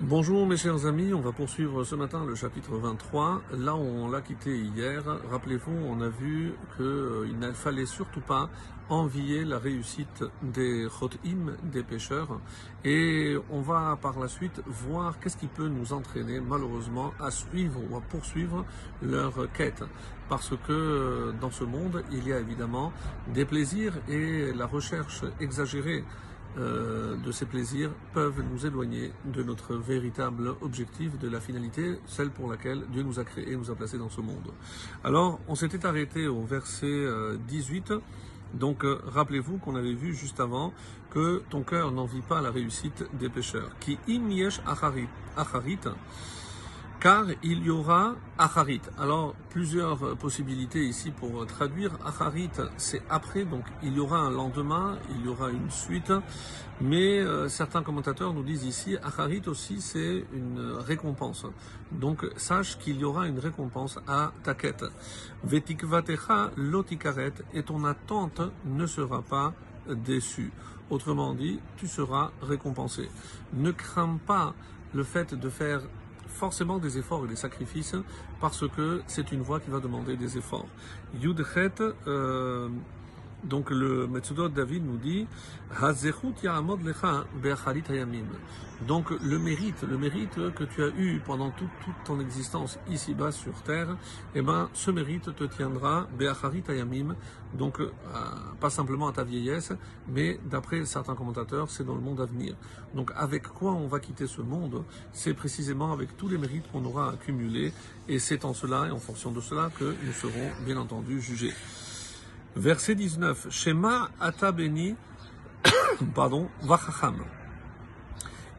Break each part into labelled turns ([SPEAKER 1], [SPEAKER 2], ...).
[SPEAKER 1] Bonjour mes chers amis, on va poursuivre ce matin le chapitre 23. Là on l'a quitté hier, rappelez-vous, on a vu qu'il ne fallait surtout pas envier la réussite des chotim, des pêcheurs. Et on va par la suite voir qu'est-ce qui peut nous entraîner malheureusement à suivre ou à poursuivre leur quête. Parce que dans ce monde, il y a évidemment des plaisirs et la recherche exagérée euh, de ces plaisirs peuvent nous éloigner de notre véritable objectif, de la finalité, celle pour laquelle Dieu nous a créés et nous a placés dans ce monde. Alors, on s'était arrêté au verset 18. Euh, Donc, euh, rappelez-vous qu'on avait vu juste avant que ton cœur n'envie pas la réussite des pécheurs. Qui car il y aura Acharit. Alors, plusieurs possibilités ici pour traduire. Acharit, c'est après, donc il y aura un lendemain, il y aura une suite, mais euh, certains commentateurs nous disent ici, Acharit aussi, c'est une récompense. Donc, sache qu'il y aura une récompense à ta quête. Vetikvatecha lotikaret, et ton attente ne sera pas déçue. Autrement dit, tu seras récompensé. Ne crains pas le fait de faire forcément des efforts et des sacrifices parce que c'est une voie qui va demander des efforts. Donc le Metsudot David nous dit Donc le mérite, le mérite que tu as eu pendant toute, ton existence ici-bas sur terre, eh ben ce mérite te tiendra Be'acharit Ayamim, donc euh, pas simplement à ta vieillesse, mais d'après certains commentateurs, c'est dans le monde à venir. Donc avec quoi on va quitter ce monde? C'est précisément avec tous les mérites qu'on aura accumulés, et c'est en cela et en fonction de cela que nous serons bien entendu jugés. Verset 19. Shema atabeni, pardon, vachacham.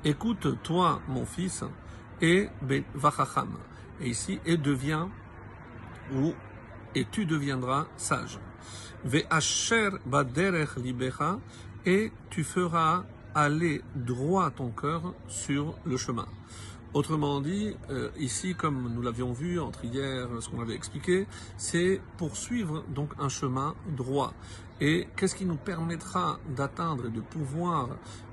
[SPEAKER 1] Écoute, toi, mon fils, et vachacham. Et ici, et deviens, ou, et tu deviendras sage. Ve'asher baderech libecha, et tu feras aller droit ton cœur sur le chemin. Autrement dit, euh, ici, comme nous l'avions vu entre hier, ce qu'on avait expliqué, c'est poursuivre donc un chemin droit. Et qu'est-ce qui nous permettra d'atteindre et de pouvoir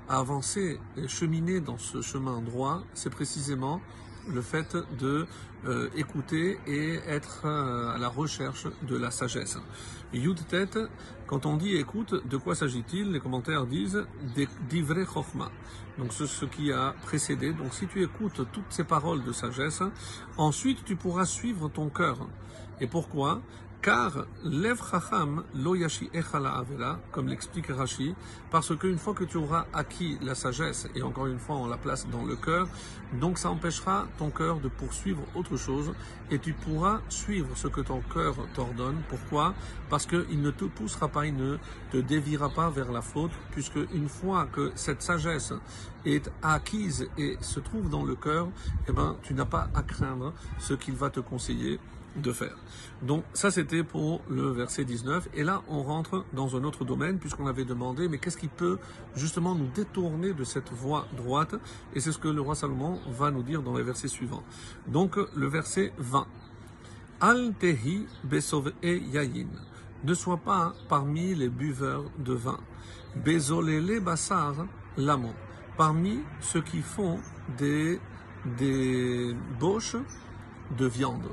[SPEAKER 1] avancer et cheminer dans ce chemin droit C'est précisément le fait de euh, écouter et être euh, à la recherche de la sagesse. Yud tête, quand on dit écoute, de quoi s'agit-il? Les commentaires disent d'ivre chokma. Donc ce, ce qui a précédé. Donc si tu écoutes toutes ces paroles de sagesse, ensuite tu pourras suivre ton cœur. Et pourquoi? Car Lev Chacham lo yashi echala avera, comme l'explique Rashi, parce qu'une fois que tu auras acquis la sagesse, et encore une fois on la place dans le cœur, donc ça empêchera ton cœur de poursuivre autre chose, et tu pourras suivre ce que ton cœur t'ordonne. Pourquoi? Parce qu'il ne te poussera pas, il ne te déviera pas vers la faute, puisque une fois que cette sagesse est acquise et se trouve dans le cœur, eh ben, tu n'as pas à craindre ce qu'il va te conseiller de faire. Donc ça c'était pour le verset 19 et là on rentre dans un autre domaine puisqu'on avait demandé mais qu'est-ce qui peut justement nous détourner de cette voie droite? Et c'est ce que le roi Salomon va nous dire dans les versets suivants. Donc le verset 20. Al tehi besove e yayin. Ne sois pas parmi les buveurs de vin. Bezolele basar lamo. Parmi ceux qui font des des bauches de viande.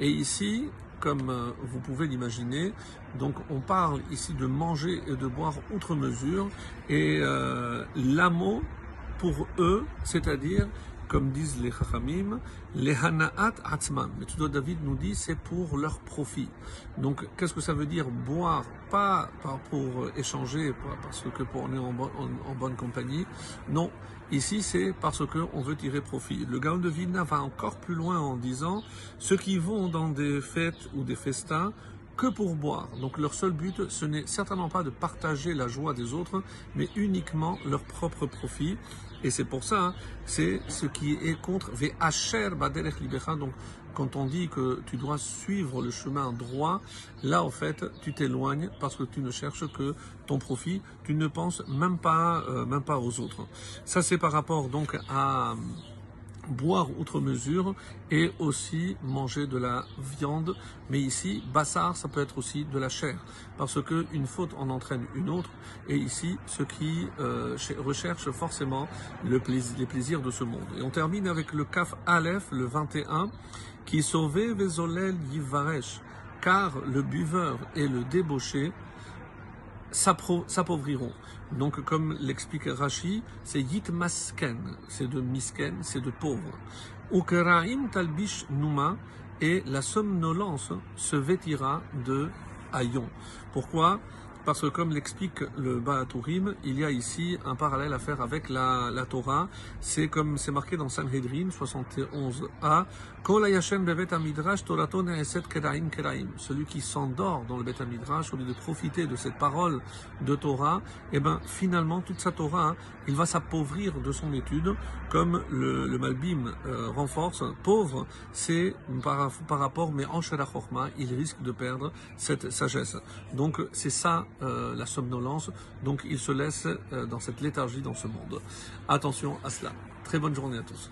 [SPEAKER 1] Et ici, comme euh, vous pouvez l'imaginer, donc on parle ici de manger et de boire outre mesure. Et euh, l'amo, pour eux, c'est-à-dire comme disent les Chachamim, les Hana'at. Mais tout David nous dit c'est pour leur profit. Donc qu'est-ce que ça veut dire boire Pas, pour échanger, parce que pour en, bonne compagnie. Non, ici c'est parce qu'on veut tirer profit. Le Gaon de Vilna va encore plus loin en disant ceux qui vont dans des fêtes ou des festins que pour boire. Donc leur seul but, ce n'est certainement pas de partager la joie des autres, mais uniquement leur propre profit. Et c'est pour ça, hein, c'est ce qui est contre Ve'asher Baderech Libecha. Donc, quand on dit que tu dois suivre le chemin droit, là, en fait, tu t'éloignes parce que tu ne cherches que ton profit. Tu ne penses même pas, euh, même pas aux autres. Ça, c'est par rapport donc à boire outre mesure et aussi manger de la viande. Mais ici, bassar, ça peut être aussi de la chair, parce que une faute en entraîne une autre. Et ici, ceux qui euh, recherchent forcément le plaisir, les plaisirs de ce monde. Et on termine avec le kaf Aleph, le 21, qui sauvé Vezolel Yivaresh, car le buveur et le débauché s'appauvriront. Donc, comme l'explique Rashi, c'est yit masken, c'est de misken, c'est de pauvre. Ukeraim talbish numa, et la somnolence se vêtira de haillons. Pourquoi? Parce que comme l'explique le Baatourim, il y a ici un parallèle à faire avec la, la Torah. C'est comme c'est marqué dans Sanhedrin 71a. Celui qui s'endort dans le Bet Midrash au lieu de profiter de cette parole de Torah, et eh ben finalement toute sa Torah, hein, il va s'appauvrir de son étude, comme le, le Malbim euh, renforce. Pauvre, c'est par, rapport, mais en Shera il risque de perdre cette sagesse. Donc c'est ça euh, la somnolence. Donc il se laisse euh, dans cette léthargie dans ce monde. Attention à cela. Très bonne journée à tous.